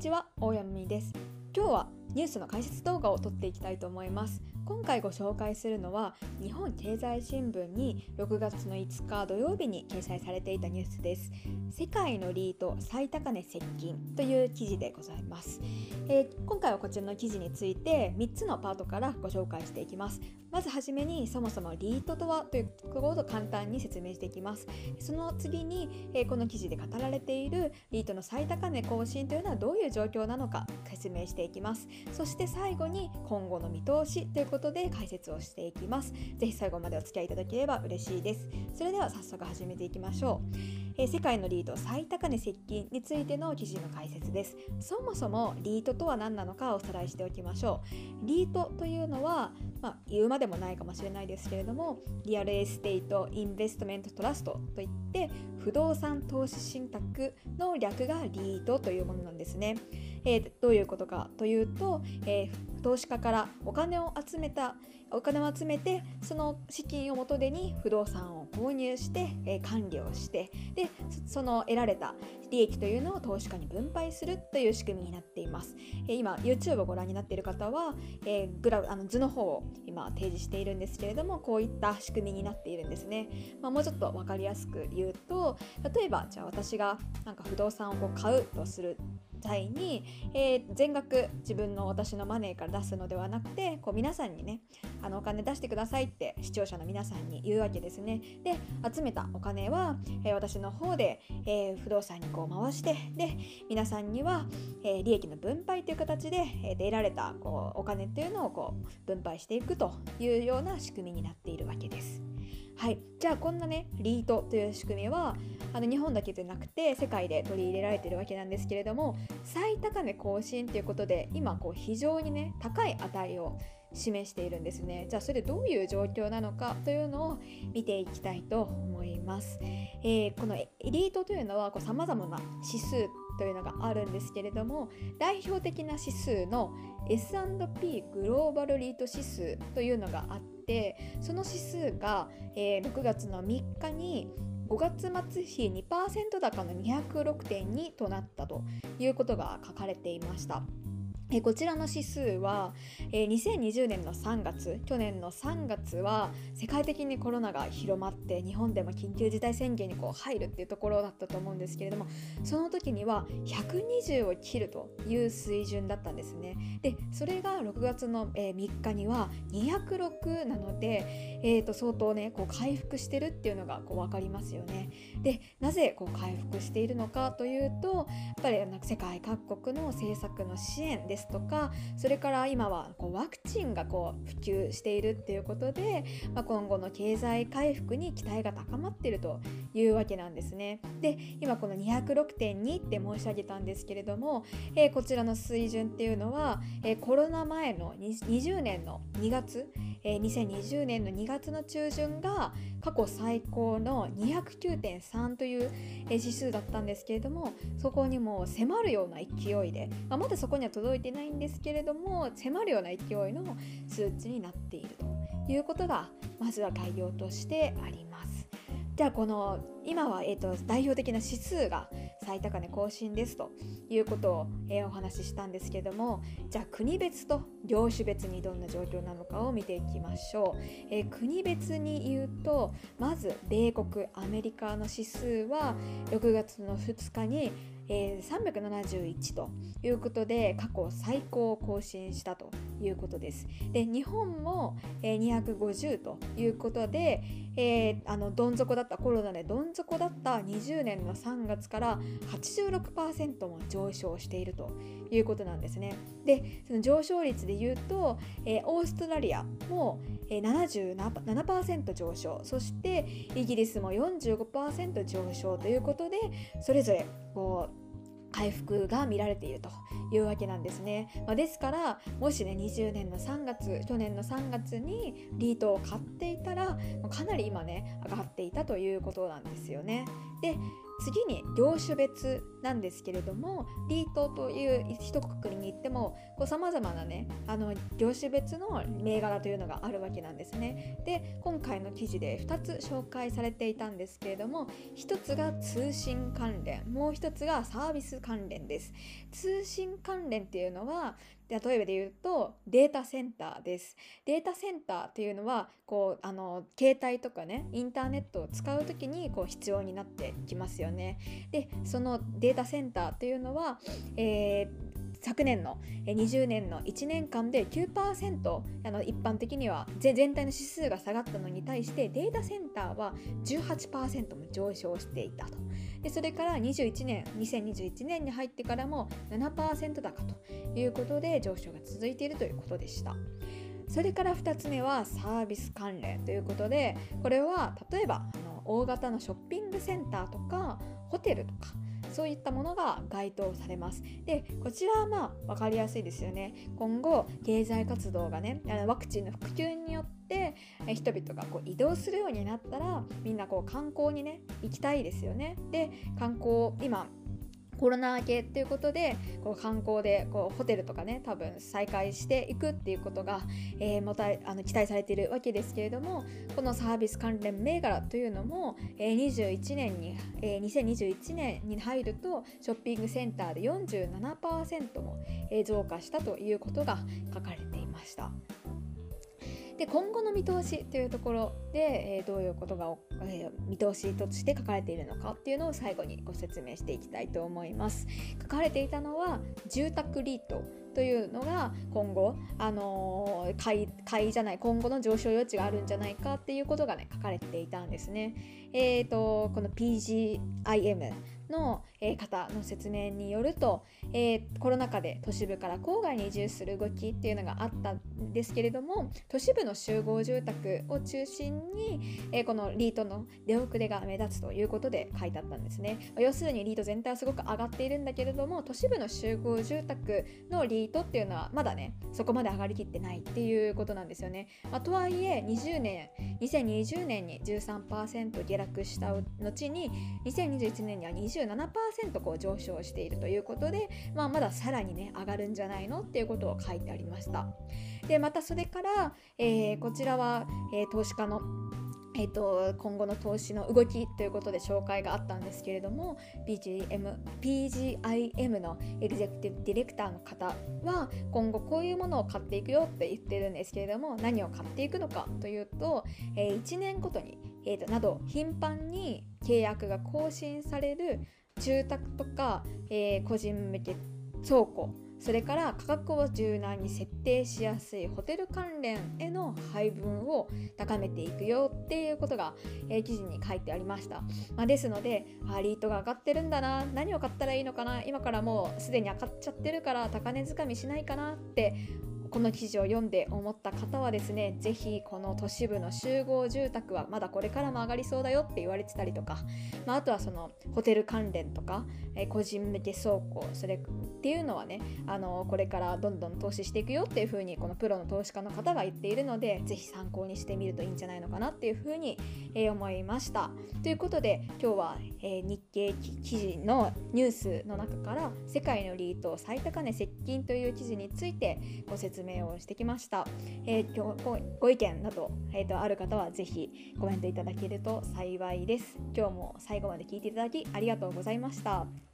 にちは大山美です。今日はニュースの解説動画を撮っていきたいと思います。今回ご紹介するのは日本経済新聞に6月の5日土曜日に掲載されていたニュースです。世界のリート最高値接近という記事でございます、えー、今回はこちらの記事について3つのパートからご紹介していきます。まずはじめにそもそもリートとはということを簡単に説明していきます。その次に、えー、この記事で語られているリートの最高値更新というのはどういう状況なのか説明していきます。そして最後に今後の見通しということことで解説をしていきます。ぜひ最後までお付き合いいただければ嬉しいです。それでは早速始めていきましょう。えー、世界のリート最高値接近についての記事の解説です。そもそもリートとは何なのかおさらいしておきましょう。リートというのは、まあ、言うまでもないかもしれないですけれども、 Real Estate Investment Trust といって、不動産投資信託の略がリートというものなんですね。えー、どういうことかというと、えー、投資家からお金を集めたお金を集めてその資金を元手に不動産を購入して、えー、管理をしてでその得られた利益というのを投資家に分配するという仕組みになっています、えー、今 YouTube をご覧になっている方は、えー、グラあの図の方を今提示しているんですけれどもこういった仕組みになっているんですね、まあ、もうちょっと分かりやすく言うと例えばじゃあ私がなんか不動産を買うとする際に、えー、全額自分の私のマネーから出すのではなくてこう皆さんにねあのお金出してくださいって視聴者の皆さんに言うわけですねで集めたお金は、えー、私の方で、えー、不動産にこう回してで皆さんには、え利益の分配という形で、え得られたこうお金っていうのをこう分配していくというような仕組みになっているわけです。はい、じゃあこんなねリートという仕組みはあの日本だけでなくて世界で取り入れられてるわけなんですけれども最高値更新ということで今こう非常にね高い値を示しているんですね。じゃあそれでどういう状況なのかというのを見ていきたいと思います、えー、このエリートというのはさまざまな指数というのがあるんですけれども代表的な指数の S&P グローバルリート指数というのがあってその指数が、えー、6月の3日に5月末比2%高の206.2となったということが書かれていました。えこちらの指数は、え2020年の3月去年の3月は世界的にコロナが広まって日本でも緊急事態宣言にこう入るっていうところだったと思うんですけれどもその時には120を切るという水準だったんですね。でそれが6月の、え3日には206なので、えー、と相当ねこう回復してるっていうのがこう分かりますよね。でなぜこう回復しているのかというとやっぱり世界各国の政策の支援ですですとかそれから今はこうワクチンがこう普及しているっていうことで、まあ、今後の経済回復に期待が高まっているというわけなんですね。で今この206.2って申し上げたんですけれども、えー、こちらの水準っていうのは、えー、コロナ前の20年の2月、えー、2020年の2月の中旬が過去最高の209.3という指数だったんですけれどもそこにも迫るような勢いで、まあ、まだそこには届いてないんですけれども迫るような勢いの数値になっているということがまずは概要としてあります。じゃあこの今は、えーと、代表的な指数が最高値更新ですということを、えー、お話ししたんですけどもじゃあ国別と業種別にどんな状況なのかを見ていきましょう、えー、国別に言うとまず米国アメリカの指数は6月の2日にえー、371ということで過去最高を更新したということです。で日本も、えー、250ということで、えー、あのどん底だったコロナでどん底だった20年の3月から86%も上昇しているということなんですね。でその上昇率で言うと、えー、オーストラリアも、えー、77%上昇そしてイギリスも45%上昇ということでそれぞれこう回復が見られているというわけなんですね。まあ、ですからもしね20年の3月去年の3月にリートを買っていたらかなり今ね上がっていたということなんですよね。で次に業種別なんですけれどもリートという一括り言ってもさまざまなねあの業種別の銘柄というのがあるわけなんですね。で今回の記事で2つ紹介されていたんですけれども1つが通信関連もう1つがサービス関連です。通信関連っていうのは例えばで言うとデータセンターです。データセンターっていうのはこうあの携帯とかねインターネットを使う時にこう必要になってきますよね。でそのデータセンターっていうのは、えー昨年の20年の1年間で9%あの一般的には全体の指数が下がったのに対してデータセンターは18%も上昇していたと。でそれから21年2021年に入ってからも7%高ということで上昇が続いているということでした。それから2つ目はサービス関連ということでこれは例えばあの大型のショッピングセンターとかホテルとかそういったものが該当されます。でこちらはまあ分かりやすいですよね。今後経済活動がねあのワクチンの普及によって人々がこう移動するようになったらみんなこう観光にね行きたいですよね。で観光今コロナ明けっていうことでこう観光でこうホテルとかね多分再開していくっていうことが、えー、もたあの期待されているわけですけれどもこのサービス関連銘柄というのも、えー、21年に、えー、2021年に入るとショッピングセンターで47%も、えー、増加したということが書かれていました。で今後の見通しというところで、えー、どういうことが、えー、見通しとして書かれているのかっていうのを最後にご説明していきたいと思います。書かれていたのは住宅リートというのが今後、あのー、買い買いじゃない今後の上昇余地があるんじゃないかっていうことがね書かれていたんですね。えーとこの PGIM の、え方の説明によると、えー、コロナ禍で都市部から郊外に移住する動きっていうのがあったんですけれども都市部の集合住宅を中心に、えー、このリートの出遅れが目立つということで書いてあったんですね。要するにリート全体はすごく上がっているんだけれども都市部の集合住宅のリートっていうのはまだねそこまで上がりきってないっていうことなんですよね、まあ、とはいえ20年2020年に13%下落した後に2021年には20こう上昇しているということで、まあ、まださらにね上がるんじゃないのっていうことを書いてありました。でまたそれから、えー、こちらは、えー、投資家のえーと、今後の投資の動きということで紹介があったんですけれども PGM PGIM のエグゼクティブディレクターの方は今後こういうものを買っていくよって言ってるんですけれども何を買っていくのかというと、えー、1年ごとに、えーとなど頻繁に契約が更新される住宅とか、えー、個人向け倉庫それから価格を柔軟に設定しやすいホテル関連への配分を高めていくよっていうことが、えー、記事に書いてありました、まあ、ですのであリートが上がってるんだな何を買ったらいいのかな今からもうすでに上がっちゃってるから高値掴みしないかなってこの記事を読んで思った方はですね是非この都市部の集合住宅はまだこれからも上がりそうだよって言われてたりとか、まあ、あとはそのホテル関連とか、え個人向け倉庫それっていうのはねあのこれからどんどん投資していくよっていうふうにこのプロの投資家の方が言っているので是非参考にしてみるといいんじゃないのかなっていうふうに、えー、思いました。ということで今日は、えー、日経記事のニュースの中から世界のリート最高値接近という記事についてご説明説明をしてきました。えー、今日ご意見など、えーと、ある方はぜひコメントいただけると幸いです。今日も最後まで聞いていただきありがとうございました。